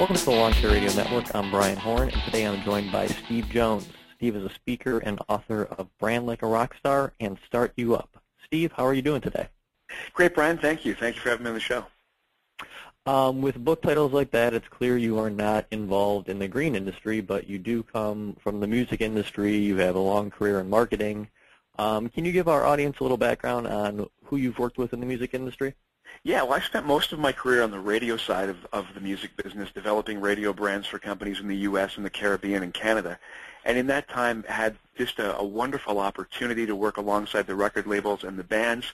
Welcome to the Care Radio Network. I'm Brian Horn, and today I'm joined by Steve Jones. Steve is a speaker and author of Brand Like a Rockstar and Start You Up. Steve, how are you doing today? Great, Brian. Thank you. Thank you for having me on the show. Um, with book titles like that, it's clear you are not involved in the green industry, but you do come from the music industry. You have a long career in marketing. Um, can you give our audience a little background on who you've worked with in the music industry? Yeah, well, I spent most of my career on the radio side of, of the music business, developing radio brands for companies in the U.S. and the Caribbean and Canada. And in that time, had just a, a wonderful opportunity to work alongside the record labels and the bands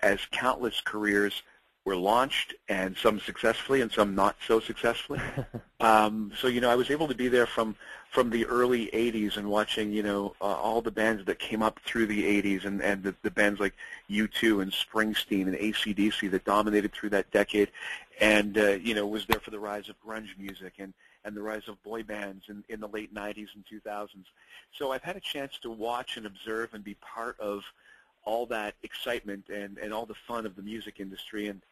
as countless careers were launched, and some successfully and some not so successfully. um, so you know, I was able to be there from from the early '80s and watching you know uh, all the bands that came up through the '80s and and the, the bands like U2 and Springsteen and ACDC that dominated through that decade, and uh, you know was there for the rise of grunge music and and the rise of boy bands in, in the late 90s and 2000s. So I've had a chance to watch and observe and be part of all that excitement and, and all the fun of the music industry. And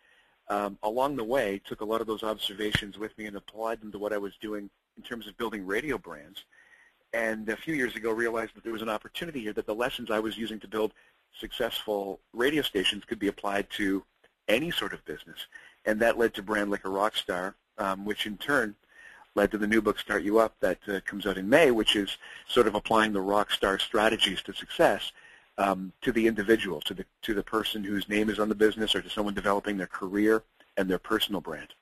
um, along the way, took a lot of those observations with me and applied them to what I was doing in terms of building radio brands. And a few years ago, realized that there was an opportunity here that the lessons I was using to build successful radio stations could be applied to any sort of business. And that led to Brand Like a Rockstar, um, which in turn led to the new book, Start You Up, that uh, comes out in May, which is sort of applying the rockstar strategies to success um, to the individual, to the to the person whose name is on the business, or to someone developing their career and their personal brand.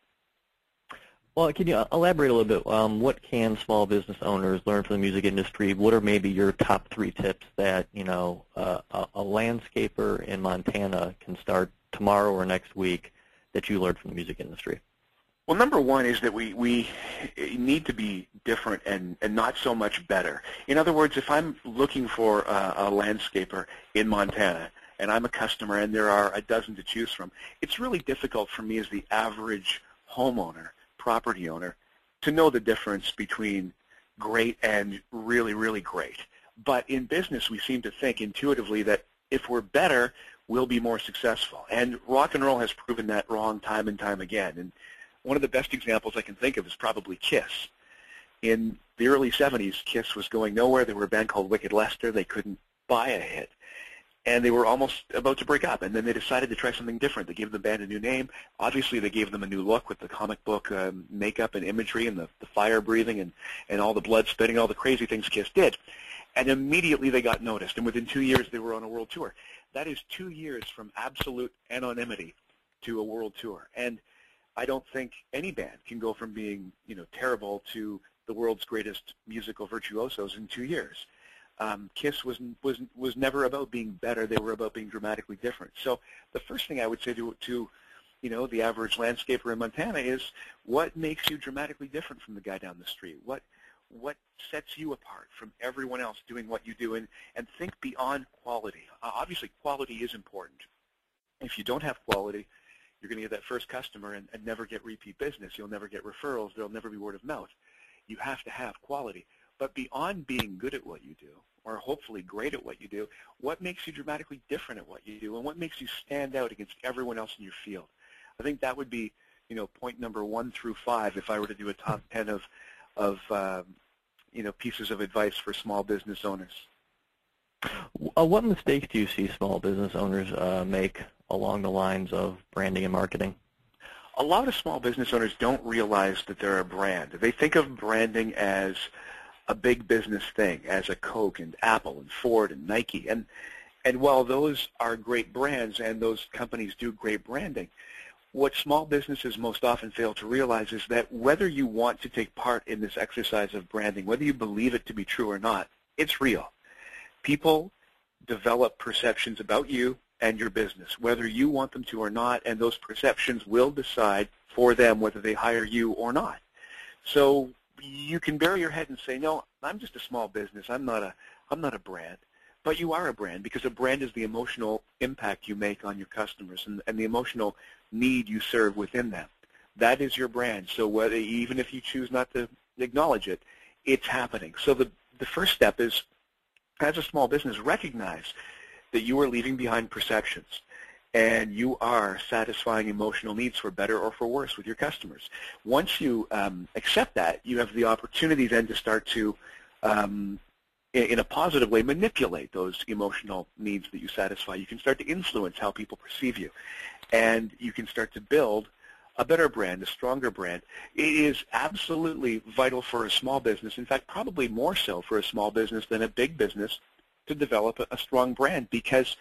Well, can you elaborate a little bit? Um, what can small business owners learn from the music industry? What are maybe your top three tips that you know uh, a, a landscaper in Montana can start tomorrow or next week that you learned from the music industry? Well, number one is that we, we need to be different and, and not so much better. In other words, if I'm looking for a, a landscaper in Montana and I'm a customer and there are a dozen to choose from, it's really difficult for me as the average homeowner, property owner, to know the difference between great and really, really great. But in business, we seem to think intuitively that if we're better, we'll be more successful. And rock and roll has proven that wrong time and time again. And one of the best examples I can think of is probably Kiss. In the early 70s, Kiss was going nowhere. They were a band called Wicked Lester. They couldn't buy a hit. And they were almost about to break up. And then they decided to try something different. They gave the band a new name. Obviously, they gave them a new look with the comic book um, makeup and imagery and the, the fire breathing and, and all the blood spitting, all the crazy things Kiss did. And immediately they got noticed. And within two years, they were on a world tour. That is two years from absolute anonymity to a world tour. And I don't think any band can go from being, you know, terrible to the world's greatest musical virtuosos in two years. Um, Kiss was was was never about being better; they were about being dramatically different. So the first thing I would say to to you know the average landscaper in Montana is what makes you dramatically different from the guy down the street. What what sets you apart from everyone else doing what you do, and and think beyond quality. Uh, obviously, quality is important. If you don't have quality, you're going to get that first customer and, and never get repeat business. You'll never get referrals. There'll never be word of mouth. You have to have quality. But beyond being good at what you do, or hopefully great at what you do, what makes you dramatically different at what you do, and what makes you stand out against everyone else in your field? I think that would be, you know, point number one through five if I were to do a top ten of, of um, you know, pieces of advice for small business owners. Uh, what mistakes do you see small business owners uh, make along the lines of branding and marketing? A lot of small business owners don't realize that they're a brand. They think of branding as a big business thing, as a Coke and Apple and Ford and Nike. And, and while those are great brands and those companies do great branding, what small businesses most often fail to realize is that whether you want to take part in this exercise of branding, whether you believe it to be true or not, it's real. People develop perceptions about you and your business, whether you want them to or not, and those perceptions will decide for them whether they hire you or not. So you can bury your head and say, no, I'm just a small business. I'm not a, I'm not a brand. But you are a brand because a brand is the emotional impact you make on your customers and, and the emotional need you serve within them. That is your brand. So whether, even if you choose not to acknowledge it, it's happening. So the, the first step is, as a small business, recognize that you are leaving behind perceptions. and you are satisfying emotional needs for better or for worse with your customers. Once you um, accept that, you have the opportunity then to start to, um, in a positive way, manipulate those emotional needs that you satisfy. You can start to influence how people perceive you, and you can start to build a better brand, a stronger brand. It is absolutely vital for a small business, in fact, probably more so for a small business than a big business, to develop a, strong brand because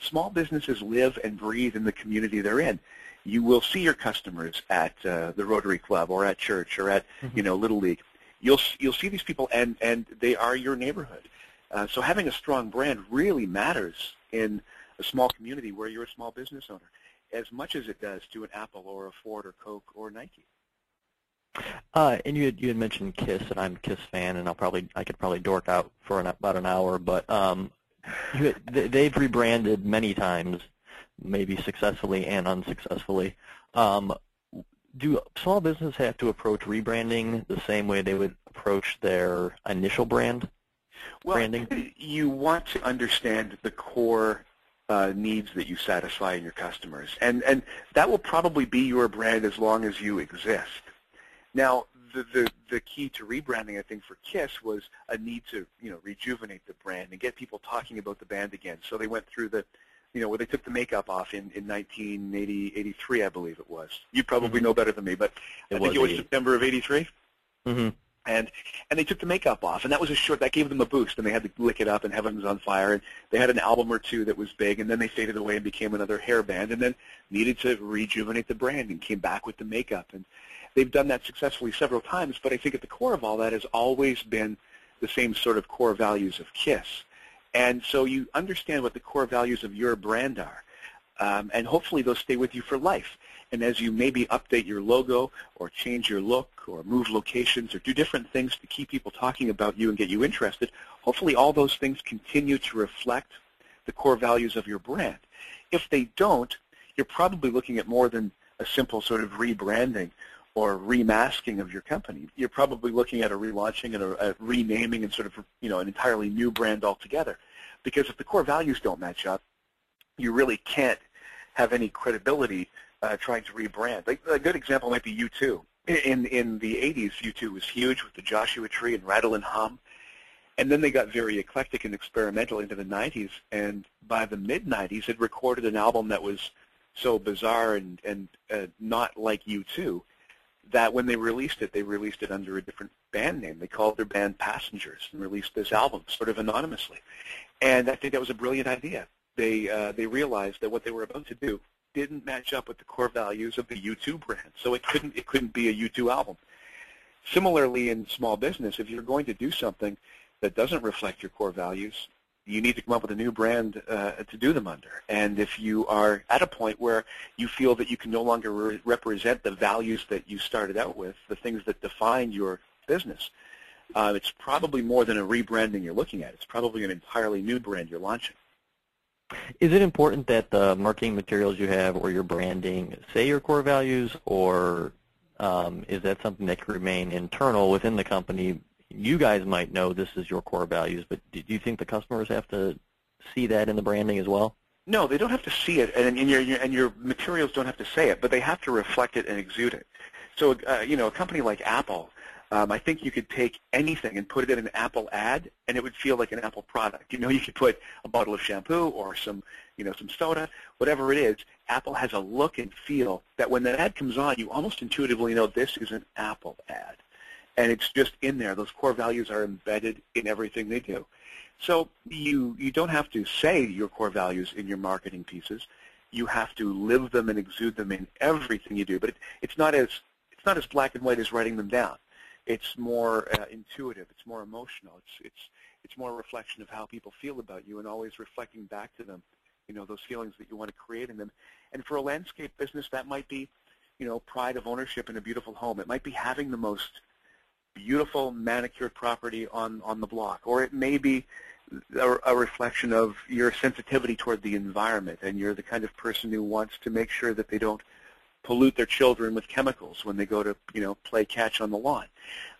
small businesses live and breathe in the community they're in. You will see your customers at uh, the Rotary Club or at church or at mm-hmm. you know Little League. You'll you'll see these people and and they are your neighborhood. Uh, so having a strong brand really matters in a small community where you're a small business owner, as much as it does to an Apple or a Ford or Coke or Nike. Uh, and you had, you had mentioned Kiss, and I'm a Kiss fan, and I'll probably I could probably dork out for an, about an hour, but um, you, they've rebranded many times, maybe successfully and unsuccessfully. Um, do small businesses have to approach rebranding the same way they would approach their initial brand well, branding? You want to understand the core uh, needs that you satisfy in your customers, and and that will probably be your brand as long as you exist. Now, the, the, the key to rebranding, I think, for KISS was a need to, you know, rejuvenate the brand and get people talking about the band again. So they went through the, you know, where they took the makeup off in, in 1980, 83, I believe it was. You probably mm-hmm. know better than me, but it I think it was September of 83. Mm-hmm. And and they took the makeup off, and that was a short. That gave them a boost, and they had to lick it up, and Heaven Was on Fire, and they had an album or two that was big, and then they faded away and became another hair band, and then needed to rejuvenate the brand and came back with the makeup, and They've done that successfully several times, but I think at the core of all that has always been the same sort of core values of KISS. And so you understand what the core values of your brand are. Um, and hopefully those stay with you for life. And as you maybe update your logo or change your look or move locations or do different things to keep people talking about you and get you interested, hopefully all those things continue to reflect the core values of your brand. If they don't, you're probably looking at more than a simple sort of rebranding or remasking of your company. You're probably looking at a relaunching and a, a, renaming and sort of you know an entirely new brand altogether. Because if the core values don't match up, you really can't have any credibility uh, trying to rebrand. Like, a good example might be U2. In in the 80s, U2 was huge with the Joshua Tree and Rattle and Hum. And then they got very eclectic and experimental into the 90s, and by the mid-90s, had recorded an album that was so bizarre and, and uh, not like U2 that when they released it, they released it under a different band name. They called their band Passengers and released this album sort of anonymously. And I think that was a brilliant idea. They uh, they realized that what they were about to do didn't match up with the core values of the U2 brand, so it couldn't it couldn't be a U2 album. Similarly, in small business, if you're going to do something that doesn't reflect your core values, you need to come up with a new brand uh, to do them under. And if you are at a point where you feel that you can no longer re- represent the values that you started out with, the things that define your business, uh, it's probably more than a rebranding you're looking at. It's probably an entirely new brand you're launching. Is it important that the marketing materials you have or your branding say your core values, or um, is that something that can remain internal within the company you guys might know this is your core values, but do you think the customers have to see that in the branding as well? No, they don't have to see it, and, and, your, and your materials don't have to say it, but they have to reflect it and exude it. So, uh, you know, a company like Apple, um, I think you could take anything and put it in an Apple ad, and it would feel like an Apple product. You know, you could put a bottle of shampoo or some, you know, some soda, whatever it is. Apple has a look and feel that when that ad comes on, you almost intuitively know this is an Apple ad and it's just in there. Those core values are embedded in everything they do. So you you don't have to say your core values in your marketing pieces. You have to live them and exude them in everything you do. But it, it's not as it's not as black and white as writing them down. It's more uh, intuitive. It's more emotional. It's it's it's more a reflection of how people feel about you and always reflecting back to them, you know, those feelings that you want to create in them. And for a landscape business, that might be, you know, pride of ownership in a beautiful home. It might be having the most beautiful manicured property on, on the block, or it may be a, a, reflection of your sensitivity toward the environment, and you're the kind of person who wants to make sure that they don't pollute their children with chemicals when they go to, you know, play catch on the lawn.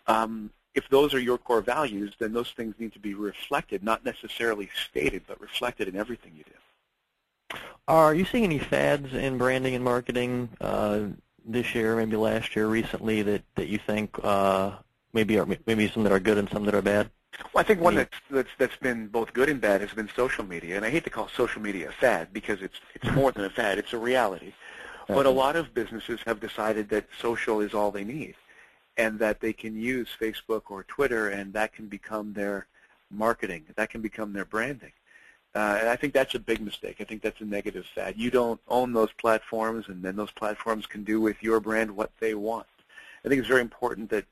Um, if those are your core values, then those things need to be reflected, not necessarily stated, but reflected in everything you do. Are you seeing any fads in branding and marketing uh, this year, maybe last year, recently that that you think uh, maybe are maybe some that are good and some that are bad? Well, I think one that's, that's that's been both good and bad has been social media, and I hate to call social media a fad because it's it's more than a fad; it's a reality. But a lot of businesses have decided that social is all they need, and that they can use Facebook or Twitter, and that can become their marketing. That can become their branding. Uh, and I think that's a big mistake. I think that's a negative fad. You don't own those platforms, and then those platforms can do with your brand what they want. I think it's very important that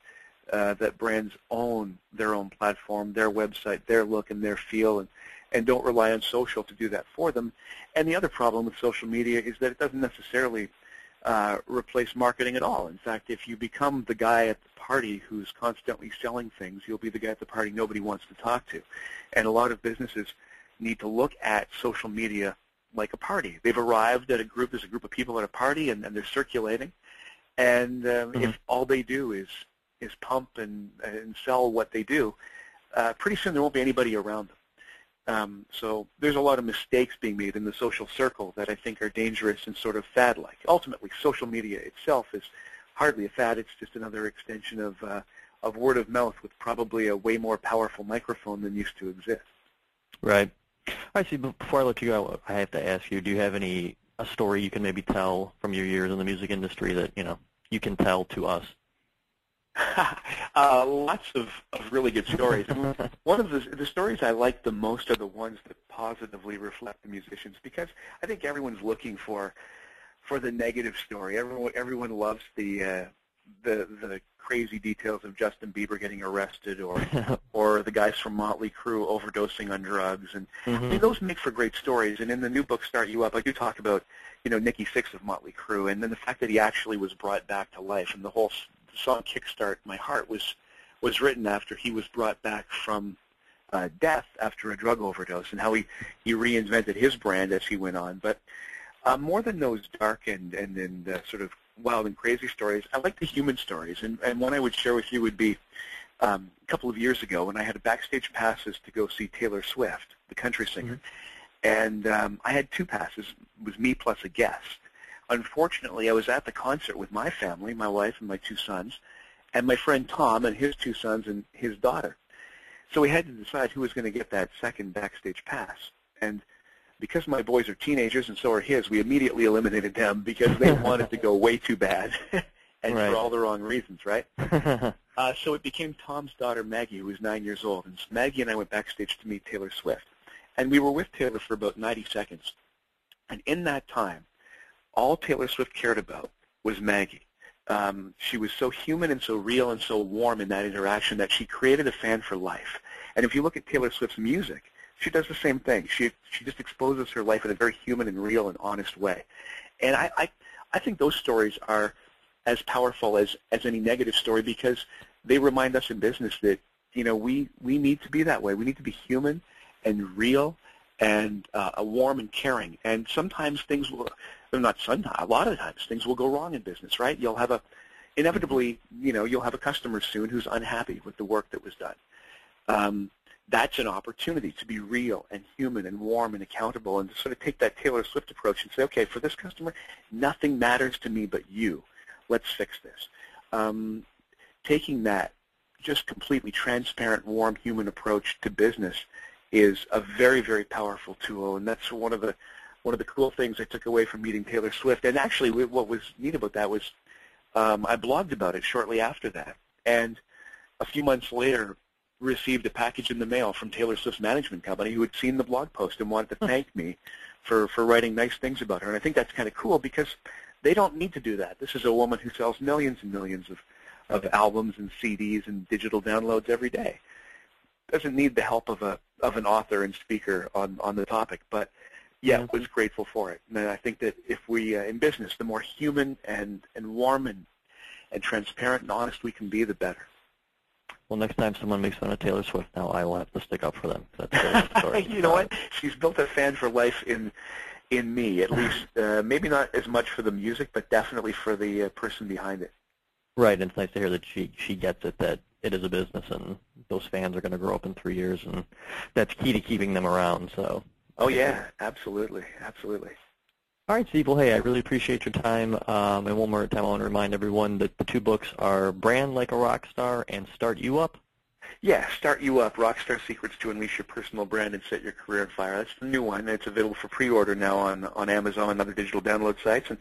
uh, that brands own their own platform, their website, their look and their feel, and, and don't rely on social to do that for them. And the other problem with social media is that it doesn't necessarily uh, replace marketing at all. In fact, if you become the guy at the party who's constantly selling things, you'll be the guy at the party nobody wants to talk to. And a lot of businesses need to look at social media like a party. They've arrived at a group, there's a group of people at a party, and, and they're circulating. And um, mm-hmm. if all they do is is pump and, and sell what they do, uh, pretty soon there won't be anybody around them. Um, so there's a lot of mistakes being made in the social circle that I think are dangerous and sort of fad-like. Ultimately, social media itself is hardly a fad. It's just another extension of, uh, of word of mouth with probably a way more powerful microphone than used to exist. Right. All right, Steve, before I let you go, I have to ask you, do you have any a story you can maybe tell from your years in the music industry that, you know, you can tell to us? uh, lots of, of really good stories. One of the, the stories I like the most are the ones that positively reflect the musicians because I think everyone's looking for for the negative story. Everyone everyone loves the uh, the the crazy details of Justin Bieber getting arrested or or the guys from Motley Crue overdosing on drugs and mm-hmm. I mean, mm-hmm. those make for great stories and in the new book Start You Up I do talk about you know Nikki Sixx of Motley Crue and then the fact that he actually was brought back to life and the whole song Kickstart My Heart was was written after he was brought back from uh, death after a drug overdose and how he, he reinvented his brand as he went on. But uh, more than those dark and, and, and uh, sort of wild and crazy stories, I like the human stories. And, and one I would share with you would be um, a couple of years ago when I had backstage passes to go see Taylor Swift, the country singer. Mm-hmm. And um, I had two passes. It was me plus a guest. Unfortunately, I was at the concert with my family, my wife and my two sons, and my friend Tom and his two sons and his daughter. So we had to decide who was going to get that second backstage pass. And because my boys are teenagers and so are his, we immediately eliminated them because they wanted to go way too bad and right. for all the wrong reasons, right? uh, so it became Tom's daughter, Maggie, who was nine years old. And Maggie and I went backstage to meet Taylor Swift. And we were with Taylor for about 90 seconds. And in that time, all Taylor Swift cared about was Maggie. Um, she was so human and so real and so warm in that interaction that she created a fan for life. And if you look at Taylor Swift's music, she does the same thing. She she just exposes her life in a very human and real and honest way. And I I, I think those stories are as powerful as as any negative story because they remind us in business that you know we we need to be that way. We need to be human and real and uh, warm and caring. And sometimes things will not sometimes, a lot of times things will go wrong in business, right? You'll have a, inevitably, you know, you'll have a customer soon who's unhappy with the work that was done. Um, that's an opportunity to be real and human and warm and accountable and to sort of take that Taylor Swift approach and say, okay, for this customer, nothing matters to me but you. Let's fix this. Um, taking that just completely transparent, warm, human approach to business is a very, very powerful tool, and that's one of the one of the cool things I took away from meeting Taylor Swift. And actually, what was neat about that was um, I blogged about it shortly after that, and a few months later received a package in the mail from Taylor Swift's management company who had seen the blog post and wanted to thank me for for writing nice things about her. And I think that's kind of cool because they don't need to do that. This is a woman who sells millions and millions of of albums and CDs and digital downloads every day. Doesn't need the help of a of an author and speaker on on the topic, but yeah, was grateful for it. And I think that if we, uh, in business, the more human and, and warm and, and transparent and honest we can be, the better. Well, next time someone makes fun of Taylor Swift, now I will have to stick up for them. That's story. you know what? She's built a fan for life in in me, at least. Uh, maybe not as much for the music, but definitely for the uh, person behind it. Right, and it's nice to hear that she she gets it that it is a business and those fans are going to grow up in three years, and that's key to keeping them around. So Oh yeah, absolutely, absolutely. All right, Steve. Well, hey, I really appreciate your time. Um, and one more time, I want to remind everyone that the two books are Brand Like a Rock Star and Start You Up. Yeah, Start You Up, Rockstar Secrets to Unleash Your Personal Brand and Set Your Career on Fire. That's the new one. It's available for pre-order now on, on Amazon and other digital download sites. And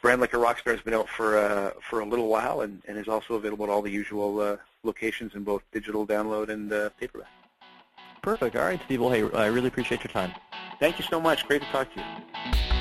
Brand Like a Rockstar has been out for, uh, for a little while and, and is also available at all the usual uh, locations in both digital download and uh, paperback. Perfect. All right, Steve. Well, hey, I really appreciate your time. Thank you so much. Great to talk to you.